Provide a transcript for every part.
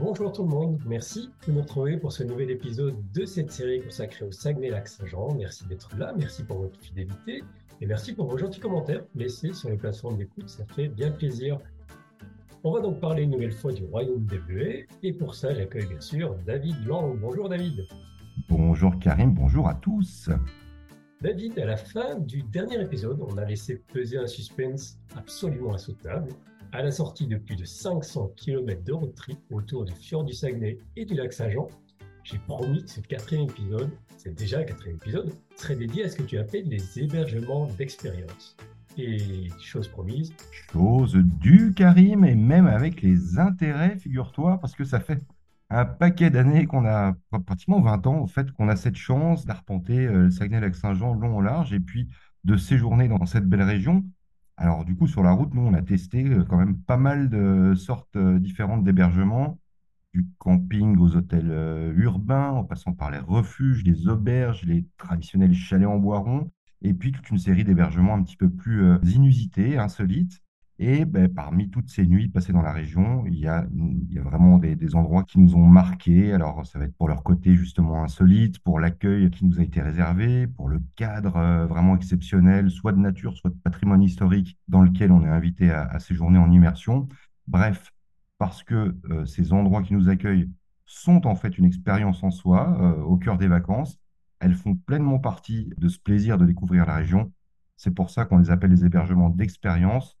Bonjour tout le monde, merci de nous retrouver pour ce nouvel épisode de cette série consacrée au Saguenay-Lac-Saint-Jean. Merci d'être là, merci pour votre fidélité et merci pour vos gentils commentaires laissés sur les plateformes d'écoute, ça fait bien plaisir. On va donc parler une nouvelle fois du royaume des Bleuets et pour ça j'accueille bien sûr David Lang. Bonjour David. Bonjour Karim, bonjour à tous. David, à la fin du dernier épisode, on a laissé peser un suspense absolument insoutenable. À la sortie de plus de 500 km de road trip autour du fjord du Saguenay et du lac Saint-Jean, j'ai promis que ce quatrième épisode, c'est déjà le quatrième épisode, serait dédié à ce que tu appelles les hébergements d'expérience. Et chose promise. Chose du Karim, et même avec les intérêts, figure-toi, parce que ça fait un paquet d'années qu'on a, pratiquement 20 ans, en fait, qu'on a cette chance d'arpenter euh, le Saguenay-Lac-Saint-Jean long au large et puis de séjourner dans cette belle région. Alors, du coup, sur la route, nous, on a testé euh, quand même pas mal de sortes euh, différentes d'hébergements, du camping aux hôtels urbains, en passant par les refuges, les auberges, les traditionnels chalets en bois rond, et puis toute une série d'hébergements un petit peu plus inusités, insolites. Et ben, parmi toutes ces nuits passées dans la région, il y a, vraiment des, endroits qui nous ont marqués. Alors, ça va être pour leur côté justement insolite, pour l'accueil qui nous a été réservé, pour le cadre euh, vraiment exceptionnel, soit de nature, soit de patrimoine historique, dans lequel on est invité à, à séjourner en immersion. Bref, parce que euh, ces endroits qui nous accueillent sont en fait une expérience en soi, euh, au cœur des vacances. Elles font pleinement partie de ce plaisir de découvrir la région. C'est pour ça qu'on les appelle les hébergements d'expérience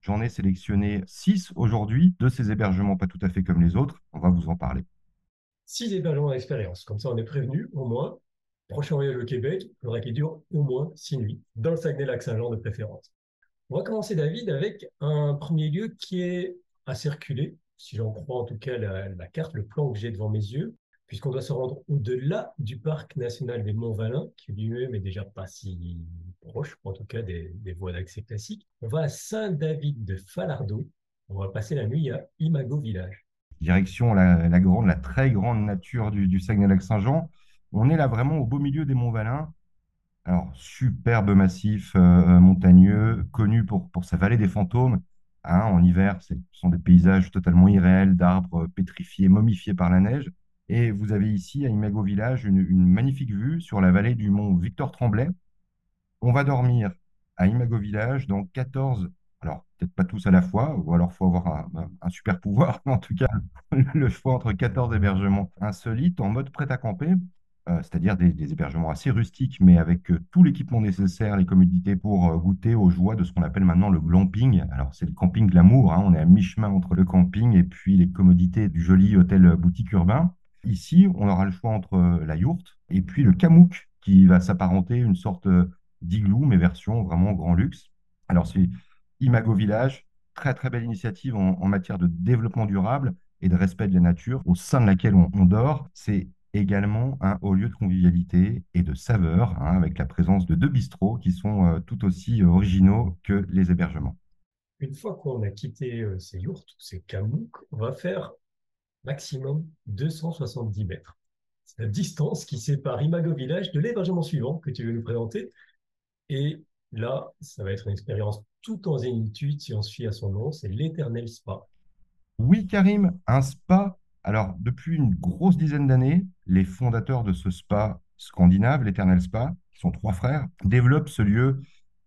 J'en ai sélectionné six aujourd'hui de ces hébergements pas tout à fait comme les autres. On va vous en parler. Six hébergements d'expérience. Comme ça, on est prévenu au moins. Prochain voyage au Québec, il faudra qu'il dure au moins six nuits, dans le Saguenay-Lac-Saint-Jean de préférence. On va commencer, David, avec un premier lieu qui est à circuler, si j'en crois en tout cas la, la carte, le plan que j'ai devant mes yeux puisqu'on doit se rendre au-delà du parc national des Monts-Valin, qui lui-même est déjà pas si proche, en tout cas des, voies d'accès classiques. On va à Saint-David de Falardeau. On va passer la nuit à Imago Village. Direction la, grande, la très grande nature du, Saguenay-Lac-Saint-Jean. On est là vraiment au beau milieu des Monts-Valin. Alors, superbe massif euh, montagneux, connu pour, sa vallée des fantômes. Hein, en hiver, ce sont des paysages totalement irréels d'arbres pétrifiés, momifiés par la neige. Et vous avez ici, à Imago Village, une, magnifique vue sur la vallée du mont Victor Tremblay. On va dormir à Imago Village dans 14, alors peut-être pas tous à la fois, ou alors il faut avoir un, super pouvoir, mais en tout cas, le choix entre 14 hébergements insolites en mode prêt à camper, euh, c'est-à-dire des, hébergements assez rustiques, mais avec euh, tout l'équipement nécessaire, les commodités pour euh, goûter aux joies de ce qu'on appelle maintenant le glamping. Alors, c'est le camping de l'amour, hein. on est à mi-chemin entre le camping et puis les commodités du joli hôtel boutique urbain. Ici, on aura le choix entre la yourte et puis le kamouk, qui va s'apparenter une sorte euh, d'igloo, mais version vraiment grand luxe. Alors, c'est Imago Village, très très belle initiative en, matière de développement durable et de respect de la nature au sein de laquelle on, dort. C'est également un haut lieu de convivialité et de saveur, hein, avec la présence de deux bistrots qui sont euh, tout aussi originaux que les hébergements. Une fois qu'on a quitté ces yourtes, ces kamouks, on va faire maximum 270 mètres. C'est la distance qui sépare Imago Village de l'hébergement suivant que tu veux nous présenter. Et là, ça va être une expérience tout en zénitude si on se fie à son nom, c'est l'éternel spa. Oui, Karim, un spa. Alors, depuis une grosse dizaine d'années, les fondateurs de ce spa scandinave, l'éternel spa, qui sont trois frères, développent ce lieu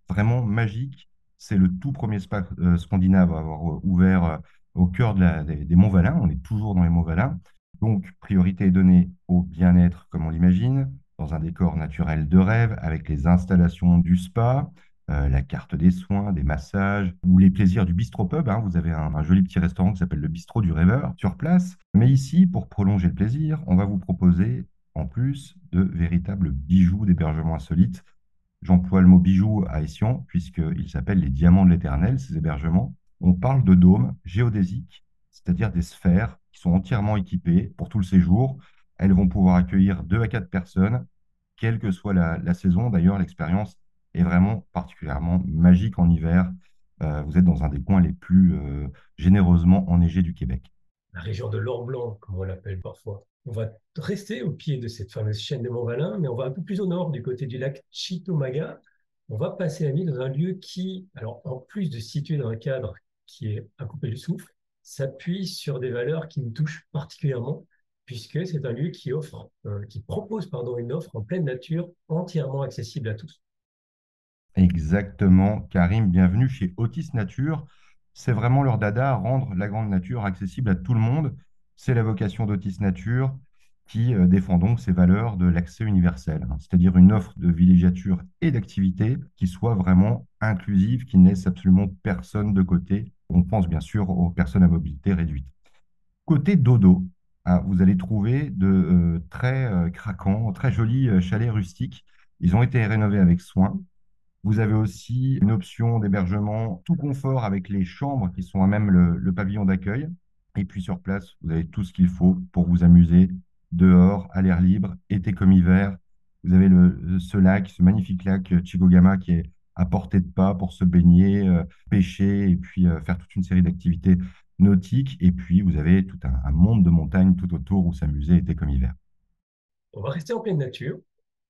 vraiment magique. C'est le tout premier spa euh, scandinave à avoir euh, ouvert euh, au cœur des, Monts Valin. On est toujours dans les Monts Valin. Donc, priorité est donnée au bien-être, comme on l'imagine, dans un décor naturel de rêve, avec les installations du spa, euh, la carte des soins, des massages, ou les plaisirs du bistrot pub. Hein. Vous avez un, joli petit restaurant qui s'appelle le bistrot du rêveur sur place. Mais ici, pour prolonger le plaisir, on va vous proposer, en plus, de véritables bijoux d'hébergement insolite. J'emploie le mot bijoux à Essian, puisqu'il s'appelle les diamants de l'éternel, ces hébergements on parle de dômes géodésiques, c'est-à-dire des sphères qui sont entièrement équipées pour tout le séjour. Elles vont pouvoir accueillir deux à quatre personnes, quelle que soit la, saison. D'ailleurs, l'expérience est vraiment particulièrement magique en hiver. Euh, vous êtes dans un des coins les plus euh, généreusement enneigés du Québec. La région de l'Or Blanc, comme on l'appelle parfois. On va rester au pied de cette fameuse chaîne de Mont-Valin, mais on va un peu plus au nord, du côté du lac Chitomaga. On va passer la nuit dans un lieu qui, alors en plus de situer dans un cadre qui est à couper le souffle, s'appuie sur des valeurs qui nous touchent particulièrement, puisque c'est un lieu qui offre, euh, qui propose pardon, une offre en pleine nature entièrement accessible à tous. Exactement, Karim, bienvenue chez Otis Nature. C'est vraiment leur dada, rendre la grande nature accessible à tout le monde. C'est la vocation d'Otis Nature qui euh, défend donc ces valeurs de l'accès universel, hein. c'est-à-dire une offre de villégiature et d'activité qui soit vraiment inclusive, qui ne laisse absolument personne de côté. On pense bien sûr aux personnes à mobilité réduite. Côté dodo, ah, vous allez trouver de euh, très euh, craquants, très jolis chalets rustiques. Ils ont été rénovés avec soin. Vous avez aussi une option d'hébergement tout confort avec les chambres qui sont à même le pavillon d'accueil. Et puis sur place, vous avez tout ce qu'il faut pour vous amuser dehors, à l'air libre, été comme hiver. Vous avez le, ce lac, ce magnifique lac euh, Chigogama qui est à portée de pas pour se baigner, euh, pêcher et puis euh, faire toute une série d'activités nautiques. Et puis, vous avez tout un, monde de montagnes tout autour où s'amuser été comme hiver. On va rester en pleine nature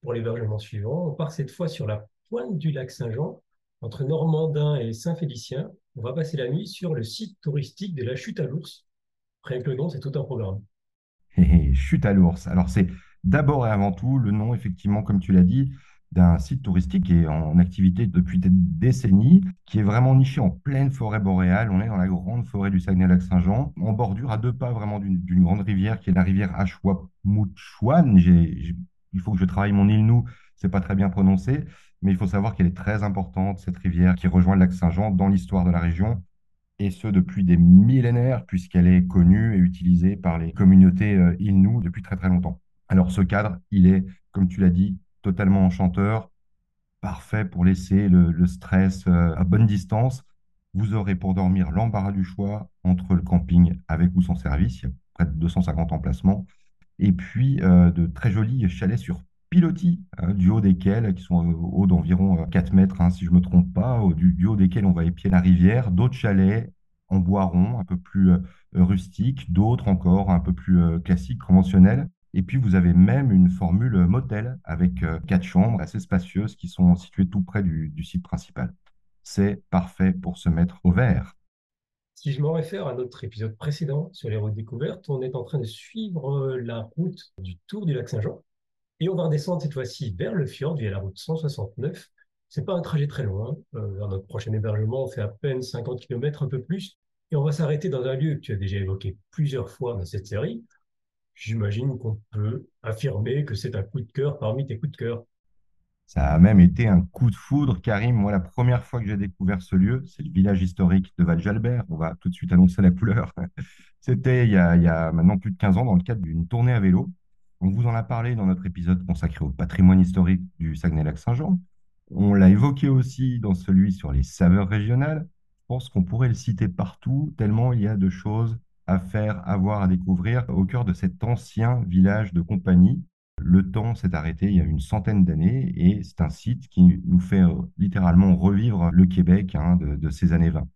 pour l'hébergement suivant. On part cette fois sur la pointe du lac Saint-Jean, entre Normandin et Saint-Félicien. On va passer la nuit sur le site touristique de la Chute à l'Ours. Rien que le nom, c'est tout un programme. chute à l'ours. Alors, c'est d'abord et avant tout le nom, effectivement, comme tu l'as dit, d'un site touristique qui est en activité depuis des décennies, qui est vraiment niché en pleine forêt boréale. On est dans la grande forêt du Saguenay-Lac-Saint-Jean, en bordure à deux pas vraiment d'une grande rivière qui est la rivière Achouamouchouane. Il faut que je travaille mon île nous, c'est pas très bien prononcé, mais il faut savoir qu'elle est très importante, cette rivière qui rejoint le lac Saint-Jean dans l'histoire de la région et ce depuis des millénaires, puisqu'elle est connue et utilisée par les communautés euh, Innu depuis très très longtemps. Alors ce cadre, il est, comme tu l'as dit, totalement enchanteur, parfait pour laisser le, stress euh, à bonne distance. Vous aurez pour dormir l'embarras du choix entre le camping avec ou sans service, il y a près de 250 emplacements, et puis euh, de très jolis chalets sur pilotis, hein, du haut desquels, qui sont euh, hauts d'environ 4 euh, mètres, hein, si je ne me trompe pas, du, du, haut desquels on va épier la rivière, d'autres chalets en bois rond, un peu plus euh, rustiques, d'autres encore un peu plus classiques, conventionnels. Et puis, vous avez même une formule motel avec quatre chambres assez spacieuses qui sont situées tout près du, site principal. C'est parfait pour se mettre au vert. Si je me réfère à notre épisode précédent sur les routes découvertes, on est en train de suivre la route du Tour du lac Saint-Jean. Et on va redescendre cette fois-ci vers le fjord via la route 169. C'est pas un trajet très loin. Euh, vers notre prochain hébergement, on fait à peine 50 km, un peu plus. Et on va s'arrêter dans un lieu que tu as déjà évoqué plusieurs fois dans cette série. J'imagine qu'on peut affirmer que c'est un coup de cœur parmi tes coups de cœur. Ça a même été un coup de foudre, Karim. Moi, la première fois que j'ai découvert ce lieu, c'est le village historique de Val-Jalbert. On va tout de suite annoncer la couleur. C'était il, il, y a maintenant plus de 15 ans dans le cadre d'une tournée à vélo. On vous en a parlé dans notre épisode consacré au patrimoine historique du Saguenay-Lac-Saint-Jean. On l'a évoqué aussi dans celui sur les saveurs régionales. Je pense qu'on pourrait le citer partout, tellement il y a de choses à faire, à voir, à découvrir au cœur de cet ancien village de compagnie. Le temps s'est arrêté il y a une centaine d'années et c'est un site qui nous fait euh, littéralement revivre le Québec hein, de, de ces années 20.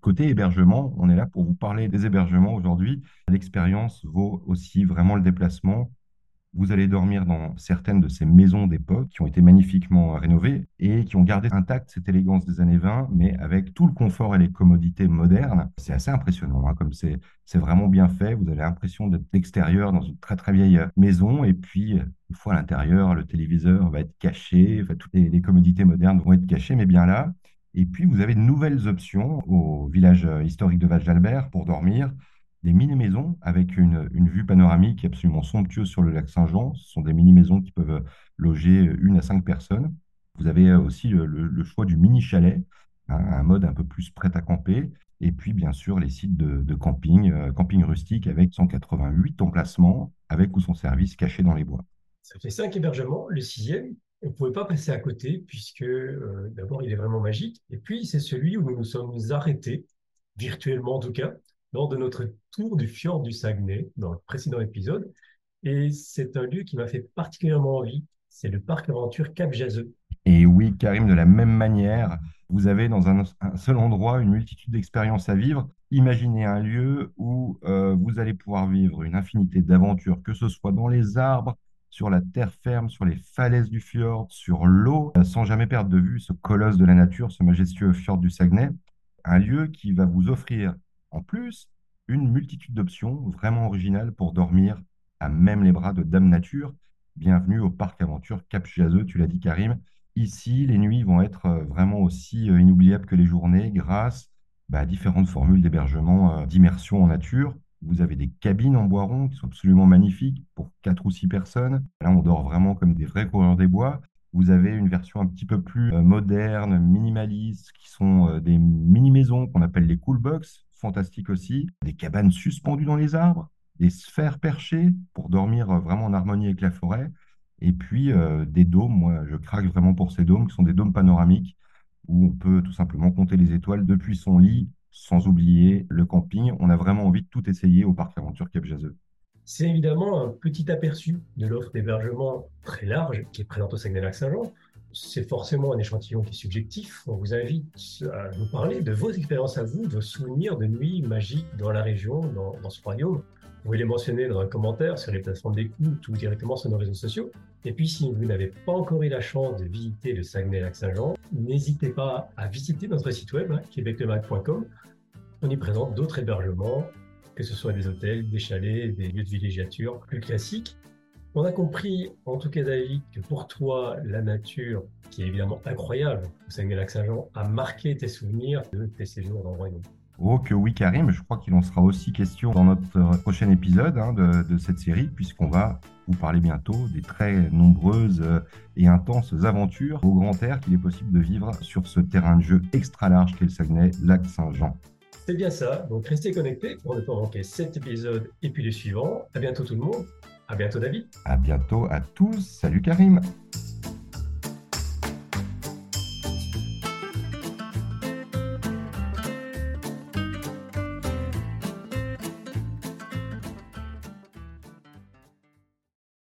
Côté hébergement, on est là pour vous parler des hébergements aujourd'hui. L'expérience vaut aussi vraiment le déplacement. Vous allez dormir dans certaines de ces maisons d'époque qui ont été magnifiquement rénovées et qui ont gardé intacte cette élégance des années 20, mais avec tout le confort et les commodités modernes. C'est assez impressionnant, hein, comme c'est vraiment bien fait. Vous avez l'impression d'être extérieur dans une très très vieille maison et puis une fois à l'intérieur, le téléviseur va être caché, enfin, toutes les, commodités modernes vont être cachées, mais bien là. Et puis, vous avez de nouvelles options au village historique de Val-d'Albert pour dormir des mini-maisons avec une, vue panoramique absolument somptueuse sur le lac Saint-Jean. Ce sont des mini-maisons qui peuvent loger une à cinq personnes. Vous avez aussi le, choix du mini-chalet, un, mode un peu plus prêt à camper. Et puis, bien sûr, les sites de, camping, euh, camping rustique avec 188 emplacements, avec ou son service caché dans les bois. Ça fait cinq hébergements. Le sixième, on ne pouvait pas passer à côté, puisque euh, d'abord, il est vraiment magique. Et puis, c'est celui où nous nous sommes arrêtés, virtuellement en tout cas, lors de notre tour du fjord du Saguenay, dans le précédent épisode. Et c'est un lieu qui m'a fait particulièrement envie. C'est le parc aventure Cap Jazeux. Et oui, Karim, de la même manière, vous avez dans un, seul endroit une multitude d'expériences à vivre. Imaginez un lieu où euh, vous allez pouvoir vivre une infinité d'aventures, que ce soit dans les arbres, sur la terre ferme, sur les falaises du fjord, sur l'eau, euh, sans jamais perdre de vue ce colosse de la nature, ce majestueux fjord du Saguenay. Un lieu qui va vous offrir en plus une multitude d'options vraiment originales pour dormir à même les bras de Dame Nature. Bienvenue au parc aventure Cap Chazeux, tu l'as dit Karim. Ici, les nuits vont être euh, vraiment aussi euh, inoubliables que les journées grâce bah, à différentes formules d'hébergement, euh, d'immersion en nature. Vous avez des cabines en bois rond qui sont absolument magnifiques pour quatre ou six personnes. Là, on dort vraiment comme des vrais coureurs des bois. Vous avez une version un petit peu plus moderne, minimaliste, qui sont des mini-maisons qu'on appelle les cool box, fantastiques aussi. Des cabanes suspendues dans les arbres, des sphères perchées pour dormir vraiment en harmonie avec la forêt. Et puis des dômes, moi je craque vraiment pour ces dômes, qui sont des dômes panoramiques, où on peut tout simplement compter les étoiles depuis son lit, sans oublier le camping. On a vraiment envie de tout essayer au parc Aventure Cap Jazeux. C'est évidemment un petit aperçu de l'offre d'hébergement très large qui est présente au Saguenay-Lac-Saint-Jean. C'est forcément un échantillon qui est subjectif. On vous invite à nous parler de vos expériences à vous, de vos souvenirs de nuits magiques dans la région, dans, ce royaume. Vous pouvez les mentionner dans un commentaire sur les plateformes d'écoute ou directement sur nos réseaux sociaux. Et puis, si vous n'avez pas encore eu la chance de visiter le Saguenay-Lac-Saint-Jean, n'hésitez pas à visiter notre site web, hein. On y présente d'autres hébergements, que ce soit des hôtels, des chalets, des lieux de villégiature plus classiques. On a compris, en tout cas David, que pour toi, la nature, qui est évidemment incroyable au Saguenay-Lac-Saint-Jean, a marqué tes souvenirs de tes séjours dans le royaume. Oh que oui Karim, je crois qu'il en sera aussi question dans notre prochain épisode hein, de, cette série, puisqu'on va vous parler bientôt des très nombreuses euh, et intenses aventures au grand air qu'il est possible de vivre sur ce terrain de jeu extra large qu'est le Saguenay, Lac Saint-Jean. C'est bien ça, donc restez connectés pour ne pas manquer cet épisode et puis les suivants. À bientôt tout le monde, à bientôt David. À bientôt à tous, salut Karim.